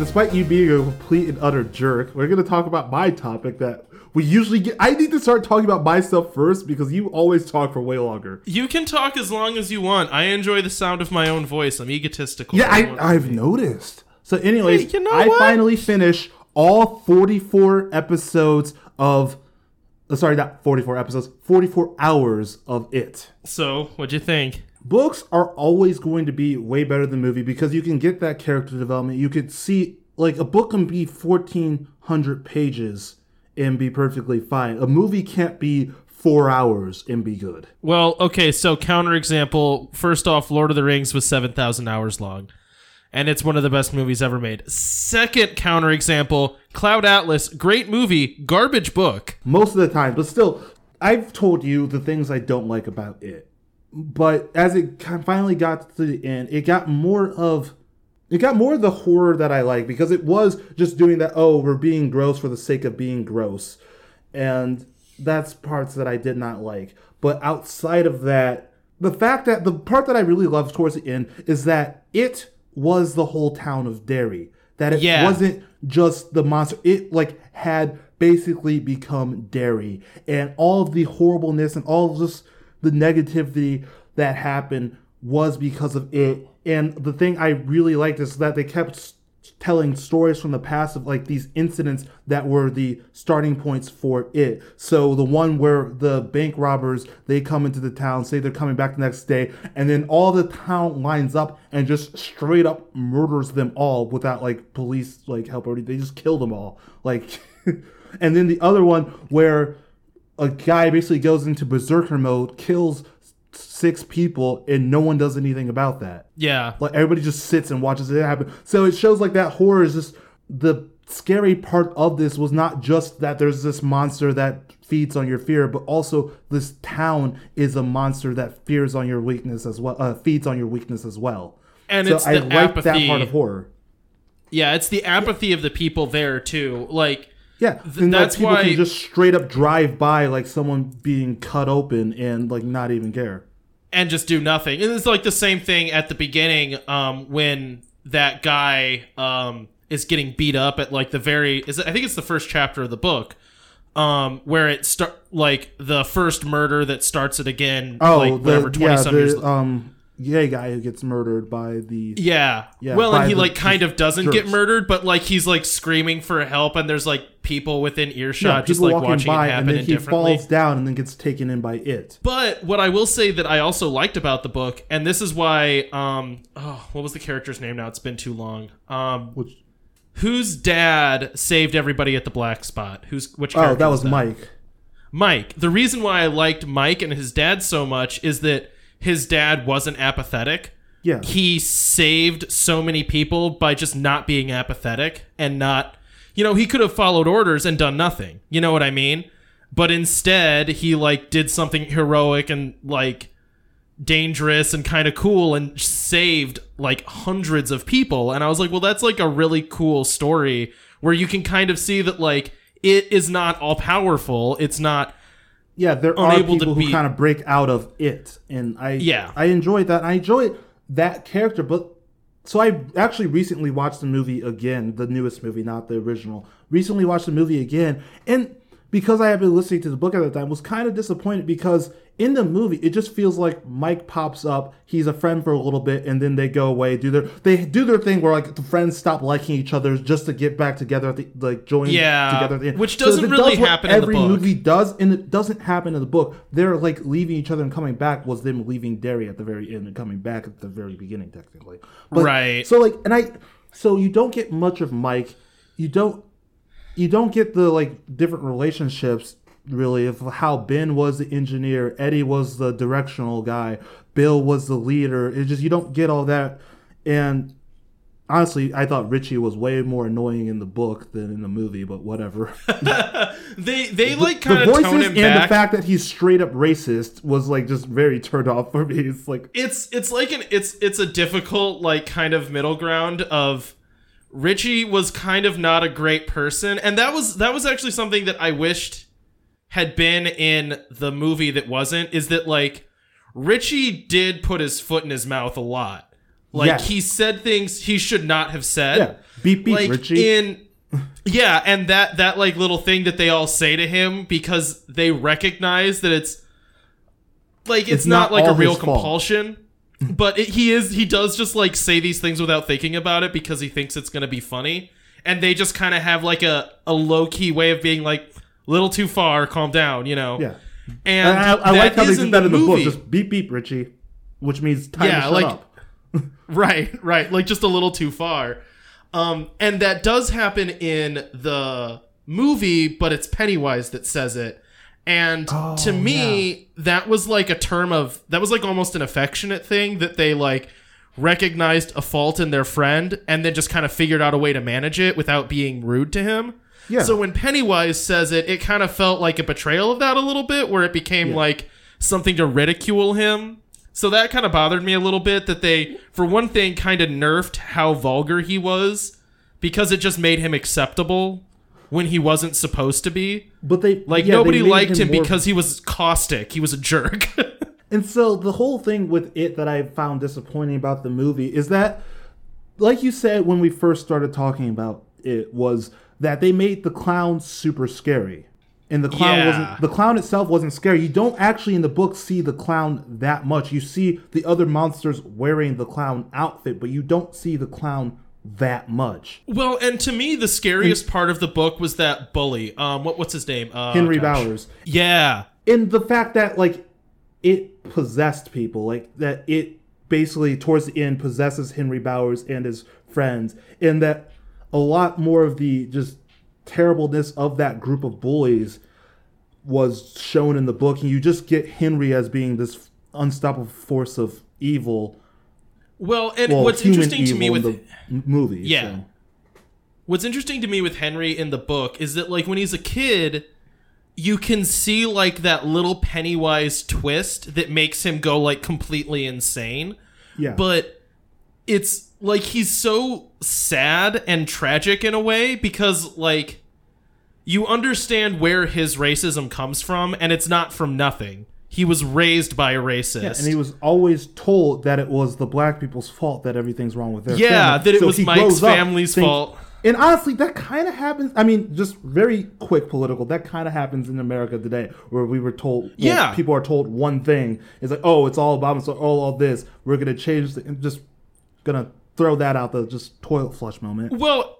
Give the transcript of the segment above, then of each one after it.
despite you being a complete and utter jerk, we're gonna talk about my topic that we usually get. I need to start talking about myself first because you always talk for way longer. You can talk as long as you want. I enjoy the sound of my own voice. I'm egotistical. Yeah, I I've noticed. So, anyways, Hey, you know I what? finally finished all 44 episodes of. uh, Sorry, not 44 episodes, 44 hours of it. So, what'd you think? Books are always going to be way better than movie because you can get that character development. You could see, like, a book can be 1,400 pages and be perfectly fine. A movie can't be four hours and be good. Well, okay, so counterexample. First off, Lord of the Rings was 7,000 hours long, and it's one of the best movies ever made. Second counterexample, Cloud Atlas, great movie, garbage book. most of the time. But still, I've told you the things I don't like about it. But as it finally got to the end, it got more of it got more of the horror that I like because it was just doing that. Oh, we're being gross for the sake of being gross, and that's parts that I did not like. But outside of that, the fact that the part that I really loved towards the end is that it was the whole town of Derry. That it Yeah. wasn't just the monster. It like had basically become Derry, and all of the horribleness and all of this the negativity that happened was because of it. And the thing I really liked is that they kept telling stories from the past of like these incidents that were the starting points for it. So the one where the bank robbers they come into the town, say they're coming back the next day, and then all the town lines up and just straight up murders them all without like police like help or anything. They just kill them all. Like and then the other one where a guy basically goes into berserker mode, kills six people, and no one does anything about that. Yeah. Like everybody just sits and watches it happen. So it shows like that horror is just the scary part of this was not just that there's this monster that feeds on your fear, but also this town is a monster that fears on your weakness as well, uh, feeds on your weakness as well. And so it's I the like that apathy. part of horror. Yeah, it's the apathy of the people there, too. Like, Yeah, and like, that's people why- can just straight up drive by like someone being cut open and like not even care. and just do nothing. And it's like the same thing at the beginning um, when that guy um, is getting beat up at like the very is it, I think it's the first chapter of the book um, where it start like the first murder that starts it again Oh, like whatever the, 20 yeah, some years um, gay guy who gets murdered by the yeah. Yeah, well, and he the like kind of doesn't get murdered, but like he's like screaming for help, and there's like people within yeah, earshot just people like walking watching by, it and then he falls down and then gets taken in by it. But what I will say that I also liked about the book, and this is why, um, oh, what was the character's name now? It's been too long. Um, Which whose dad saved everybody at the black spot? Who's which? oh, that was Mike. Mike. The reason why I liked Mike and his dad so much is that his dad wasn't apathetic. Yeah, He saved so many people by just not being apathetic and not, you know, he could have followed orders and done nothing. You know what I mean? But instead, he like did something heroic and like dangerous and kind of cool and saved like hundreds of people. And I was like, well, that's like a really cool story where you can kind of see that like it is not all powerful. It's not yeah. There are unable to people who kind of break out of it, and I Yeah. I enjoyed that. I enjoy that character, but so I actually recently watched the movie again, the newest movie, not the original. Recently watched the movie again, and because I had been listening to the book at the time, was kind of disappointed because in the movie it just feels like Mike pops up, he's a friend for a little bit, and then they go away, do their they do their thing where like the friends stop liking each other just to get back together at the like join Yeah, together at the end. which doesn't it really does happen in the every movie does, and it doesn't happen in the book. They're like leaving each other and coming back was them leaving Derry at the very end and coming back at the very beginning, technically. But, Right. So like, and I, so you don't get much of Mike. You don't, you don't get the like different relationships really of how Ben was the engineer, Eddie was the directional guy, Bill was the leader. It just you don't get all that, and honestly, I thought Richie was way more annoying in the book than in the movie, but whatever. they they like kind the of voices tone him and back. the fact that he's straight up racist was like just very turned off for me. It's like it's it's like an it's it's a difficult like kind of middle ground of Richie was kind of not a great person and that was that was actually something that I wished had been in the movie that wasn't is that like Richie did put his foot in his mouth a lot. Like Yes. he said things he should not have said. Yeah. Beep beep, like Richie. in yeah and that that like little thing that they all say to him because they recognize that it's like it's, It's not, not like a real compulsion. fault. but it, he is he does just like say these things without thinking about it because he thinks it's going to be funny and they just kind of have like a, a low-key way of being like little too far calm down you know yeah. and I, I like how they did that in the book. Just beep beep, Richie, which means time Yeah, to shut like- up. Right, right. Like just a little too far. Um, and that does happen in the movie, but it's Pennywise that says it. And Oh, to me, that was like a term of that was like almost an affectionate thing that they like recognized a fault in their friend and then just kind of figured out a way to manage it without being rude to him. Yeah. So when Pennywise says it, it kind of felt like a betrayal of that a little bit, where it became like something to ridicule him. So that kind of bothered me a little bit that they, for one thing, kind of nerfed how vulgar he was because it just made him acceptable when he wasn't supposed to be. But they Like yeah, nobody made liked him, more- because he was caustic. He was a jerk. And so the whole thing with it that I found disappointing about the movie is that, like you said when we first started talking about it, was that they made the clown super scary. And the clown Yeah. wasn't the clown itself wasn't scary. You don't actually in the book see the clown that much. You see the other monsters wearing the clown outfit, but you don't see the clown that much. well, and to me, the scariest part of the book was that bully. Um, what what's his name? Uh, Henry gosh. Bowers. Yeah, and the fact that like it possessed people like that it basically towards the end possesses henry bowers and his friends and that a lot more of the just terribleness of that group of bullies was shown in the book and you just get henry as being this unstoppable force of evil Well, and well what's interesting to me with the movie Yeah. so. what's interesting to me with Henry in the book is that like when he's a kid, you can see like that little Pennywise twist that makes him go like completely insane. yeah But it's like he's so sad and tragic in a way because like you understand where his racism comes from and it's not from nothing. He was raised by a racist. Yeah, and he was always told that it was the black people's fault that everything's wrong with their Yeah, family. that it So was Mike's family's think- fault. And honestly, that kind of happens. I mean, just very quick political. That kind of happens in America today, where we were told, well, Yeah. people are told one thing. It's like, oh, it's all about so all all this. We're gonna change. The, just gonna throw that out the just toilet flush moment. Well,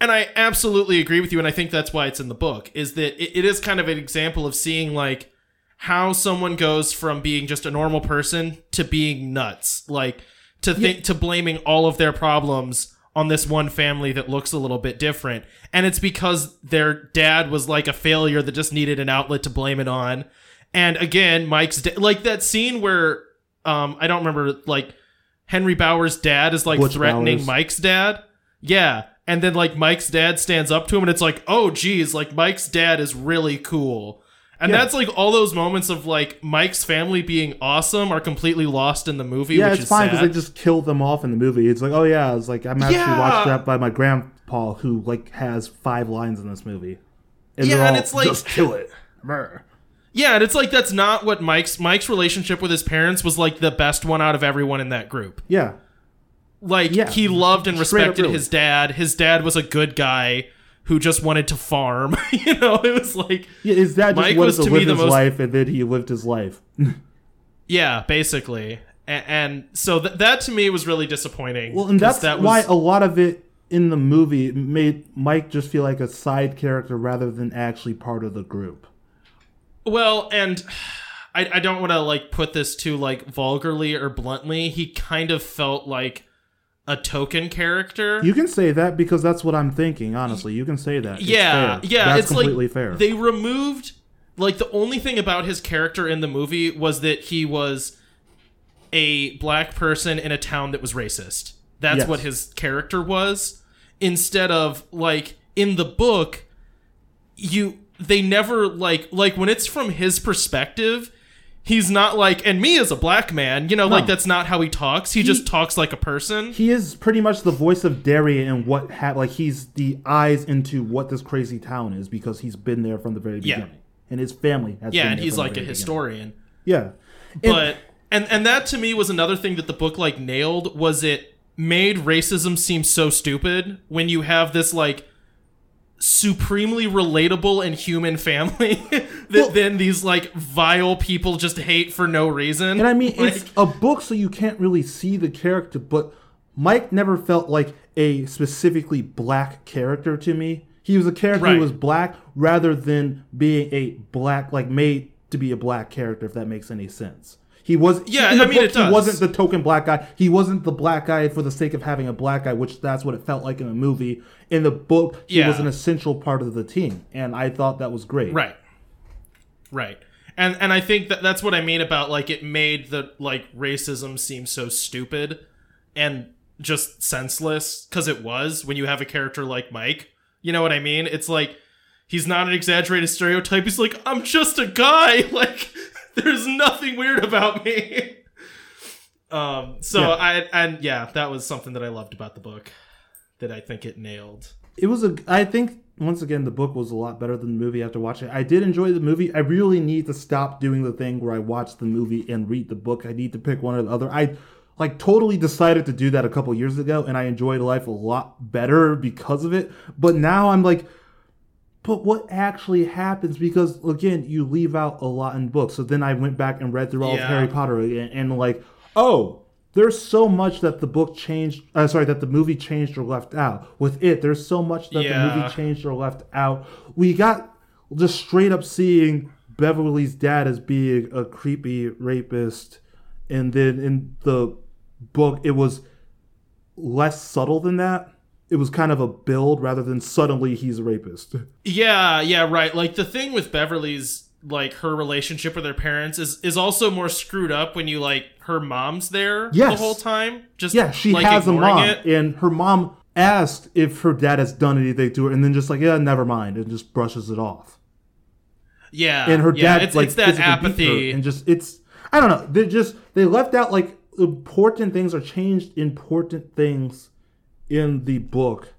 and I absolutely agree with you, and I think that's why it's in the book. Is that it, it is kind of an example of seeing like how someone goes from being just a normal person to being nuts, like to think to blaming all of their problems on this one family that looks a little bit different, and it's because their dad was like a failure that just needed an outlet to blame it on. And again, Mike's da- like that scene where um I don't remember like Henry Bowers' dad is like Butch threatening Bowers. Mike's dad. Yeah. And then like Mike's dad stands up to him and it's like, oh geez, like Mike's dad is really cool. And Yeah. that's like all those moments of like Mike's family being awesome are completely lost in the movie. Yeah, it's fine because they just kill them off in the movie. It's like, oh yeah, it's like I'm actually Yeah. watched that by my grandpa who like has five lines in this movie. And Yeah, and it's like- just kill it. Brr. Yeah, and it's like that's not what Mike's Mike's relationship with his parents was like the best one out of everyone in that group. Yeah, Like Yeah, he loved and straight respected his dad. His dad was a good guy who just wanted to farm. you know, it was like yeah. Dad just Mike was to live me the his most- life, and then he lived his life. Yeah, basically. And, and so th- that to me was really disappointing. Well, and that's that was, why a lot of it in the movie made Mike just feel like a side character rather than actually part of the group. Well, and I, I don't want to like put this too like vulgarly or bluntly. He kind of felt like a token character. You can say that because that's what I'm thinking. Honestly, you can say that. It's yeah, fair. yeah. that's it's completely like fair. They removed like the only thing about his character in the movie was that he was a black person in a town that was racist. That's Yes. what his character was. Instead of like in the book, you they never like like when it's from his perspective. He's not like, and me as a black man, you know, like that's not how he talks. He, just talks like a person. he is pretty much the voice of Derry and what ha- like he's the eyes into what this crazy town is because he's been there from the very Yeah. beginning, and his family has. yeah, and he's like a very beginning. historian. Yeah, And- But and and that to me was another thing that the book like nailed was it made racism seem so stupid when you have this like supremely relatable and human family that Well- then these like vile people just hate for no reason. And I mean, Like, it's a book, so you can't really see the character. But Mike never felt like a specifically black character to me. He was a character Right. who was black rather than being a black, like made to be a black character. If that makes any sense. He was Yeah, I mean, book, it does. He wasn't the token black guy. He wasn't the black guy for the sake of having a black guy, which that's what it felt like in the movie. In the book, he Yeah. was an essential part of the team, and I thought that was great. Right. Right. And and I think that that's what I mean about like it made the like racism seem so stupid and just senseless cuz it was when you have a character like Mike. You know what I mean? It's like he's not an exaggerated stereotype. He's like I'm just a guy. Like there's nothing weird about me. Um so Yeah. I and yeah, that was something that I loved about the book that I think it nailed. It was a i think once again the book was a lot better than the movie after watching it. I did enjoy the movie. I really need to stop doing the thing where i watch the movie and read the book. I need to pick one or the other. I like totally decided to do that a couple years ago and i enjoyed life a lot better because of it. But now i'm like but what actually happens? Because again you leave out a lot in books. So then i went back and read through all Yeah. of harry potter again and like oh there's so much that the book changed uh, sorry that the movie changed or left out. With it there's so much that the movie changed or left out. We got just straight up seeing beverly's dad as being a creepy rapist. And then in the book it was less subtle than that. It was kind of a build rather than suddenly he's a rapist. Yeah, yeah, right. Like the thing with Beverly's like her relationship with her parents is is also more screwed up when you like her mom's there Yes. the whole time. Just Yeah, she like, has a mom, it. and her mom asked if her dad has done anything to her, and then just like, yeah, never mind, and just brushes it off. Yeah, And her yeah, dad, it's, like, it's that physically beat her, apathy. and just it's, I don't know, they just they left out like important things or changed important things in the book,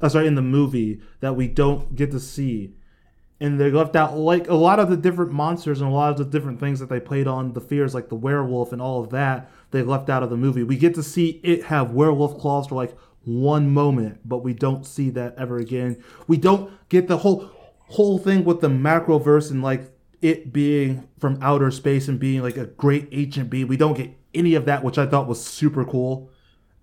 uh, sorry, in the movie that we don't get to see. And they left out like a lot of the different monsters and a lot of the different things that they played on the fears, like the werewolf and all of that. They left out of the movie. We get to see it have werewolf claws for like one moment, but we don't see that ever again. We don't get the whole whole thing with the macroverse and like it being from outer space and being like a great ancient being. We don't get any of that, which I thought was super cool.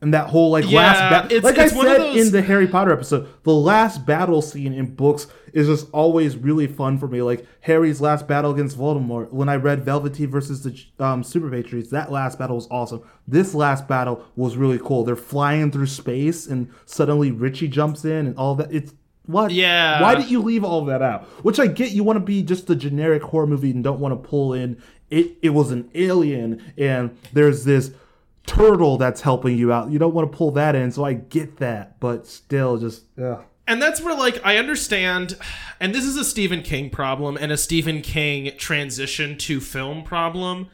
And that whole like Yeah, last battle, it's- like it's I said those- in the Harry Potter episode, the last battle scene in books is just always really fun for me. Like Harry's last battle against Voldemort. When I read Velveteen versus the um, Super Patriots, that last battle was awesome. This last battle was really cool. They're flying through space, and suddenly Richie jumps in, and all that. It's what? Yeah. Why did you leave all that out? Which I get. You want to be just a generic horror movie and don't want to pull in. It. It was an alien, and there's this turtle that's helping you out. You don't want to pull that in, so I get that, but still, just ugh. and that's where like I understand and this is a Stephen King problem and a Stephen King transition to film problem.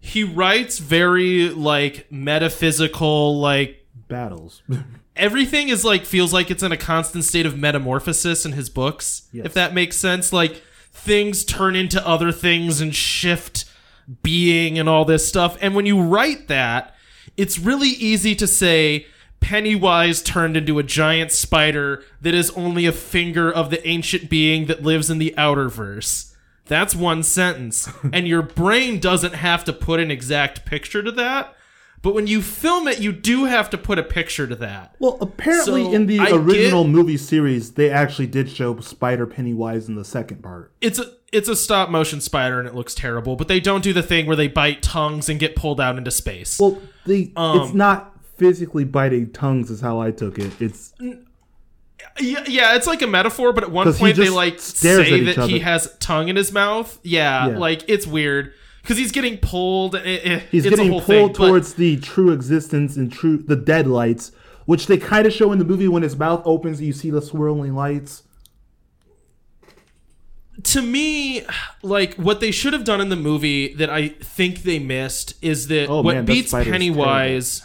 He writes very like metaphysical like battles. everything is like feels like it's in a constant state of metamorphosis in his books Yes. if that makes sense like things turn into other things and shift being and all this stuff and when you write that it's really easy to say pennywise turned into a giant spider that is only a finger of the ancient being that lives in the outer verse. That's one sentence. And your brain doesn't have to put an exact picture to that but when you film it you do have to put a picture to that. Well, apparently So, in the I original get- movie series, they actually did show Spider Pennywise in the second part. it's a it's a stop motion spider and it looks terrible but they don't do the thing where they bite tongues and get pulled out into space Well, the Um, it's not physically biting tongues, is how I took it. It's yeah, yeah it's like a metaphor but at one point they like say that each he has tongue in his mouth yeah, Yeah. like it's weird because he's getting pulled it, it- He's it's a getting pulled thing, but- towards the true existence and true the deadlights, which they kind of show in the movie when his mouth opens and you see the swirling lights. To me, like what they should have done in the movie that I think they missed is that Oh, what man, beats Pennywise.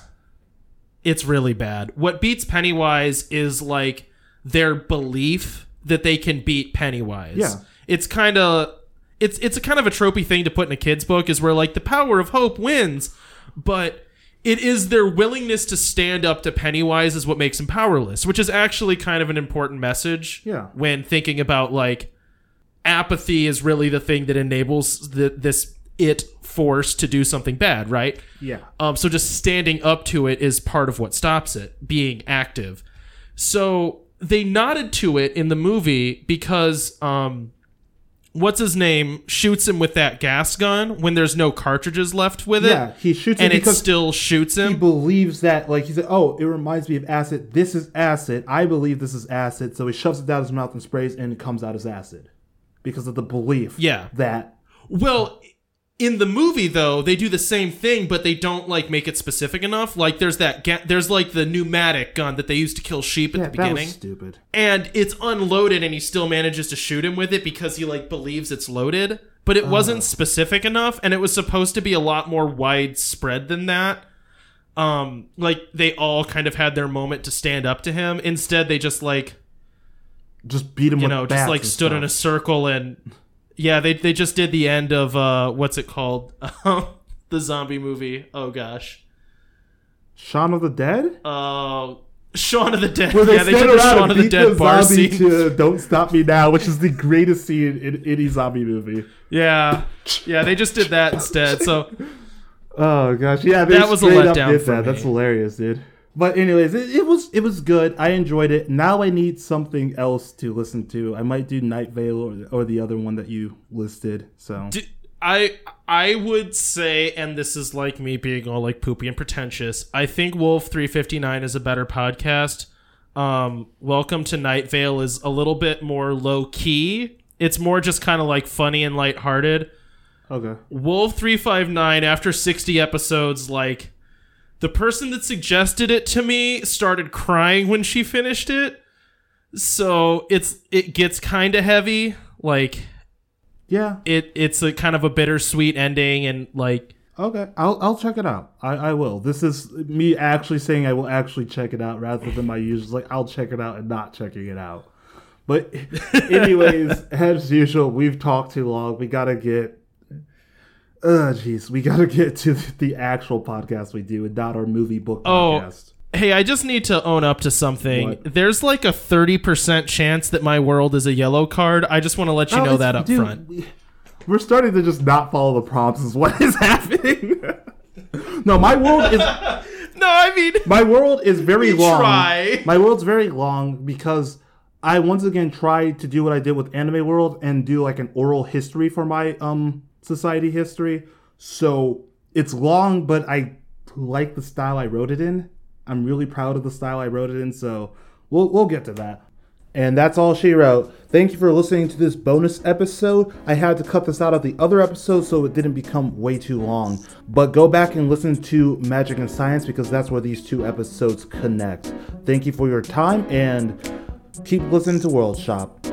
It's really bad. What beats Pennywise is like their belief that they can beat Pennywise. Yeah. it's kind of it's it's a kind of a tropey thing to put in a kid's book is where like the power of hope wins, but it is their willingness to stand up to Pennywise is what makes him powerless, which is actually kind of an important message. Yeah. When thinking about like apathy is really the thing that enables the, this it force to do something bad, right? Yeah. Um, so just standing up to it is part of what stops it, being active. So they nodded to it in the movie because um, what's his name shoots him with that gas gun when there's no cartridges left with it. Yeah, he shoots it and it still shoots him. he believes that like he said, oh, it reminds me of acid. This is acid. I believe this is acid. So he shoves it down his mouth and sprays, and it comes out as acid because of the belief. Yeah. that Well, in the movie though, they do the same thing, but they don't like make it specific enough. Like there's that ga- there's like the pneumatic gun that they used to kill sheep at yeah, the that beginning. was stupid. and it's unloaded and he still manages to shoot him with it because he like believes it's loaded but it wasn't specific enough and it was supposed to be a lot more widespread than that um like they all kind of had their moment to stand up to him instead they just like Just beat him. you know just like stood in a circle and yeah they, they just did the end of uh what's it called the zombie movie oh gosh Shaun of the Dead. uh Shaun of the Dead. Where they yeah, they did the Shaun and of the beat Dead the bar zombie scene. to "Don't Stop Me Now," which is the greatest scene in any zombie movie. Yeah, yeah, they just did that instead. So Oh gosh, yeah, they That was a letdown that. That's hilarious, dude. But anyways, it, it was it was good. I enjoyed it. Now I need something else to listen to. I might do Night Vale or, or the other one that you listed. So I I would say, and this is like me being all like poopy and pretentious. I think Wolf three fifty nine is a better podcast. Um, Welcome to Night Vale is a little bit more low key. It's more just kind of like funny and lighthearted. okay, Wolf three five nine after sixty episodes, like the person that suggested it to me started crying when she finished it. So it's it gets kind of heavy. Like yeah, it it's a kind of a bittersweet ending and like okay. I'll I'll check it out. I, I will. This is me actually saying I will actually check it out rather than my usual like I'll check it out and not checking it out. But anyways, as usual, we've talked too long. We gotta get. Uh, jeez, we gotta get to the actual podcast we do and not our movie book Oh. podcast. hey i just need to own up to something What? there's like a 30% chance that my world is a yellow card i just want to let you Oh, know that up dude, front we- We're starting to just not follow the prompts. Is what is happening? no, my world is no i mean my world is very long. try. My world's very long because I once again tried to do what I did with Anime World and do like an oral history for my um society history. So it's long, but I like the style I wrote it in. I'm really proud of the style I wrote it in. So we'll we'll get to that. And that's all she wrote. Thank you for listening to this bonus episode. I had to cut this out of the other episode so it didn't become way too long. But go back and listen to Magic and Science because that's where these two episodes connect. Thank you for your time and keep listening to World Shop.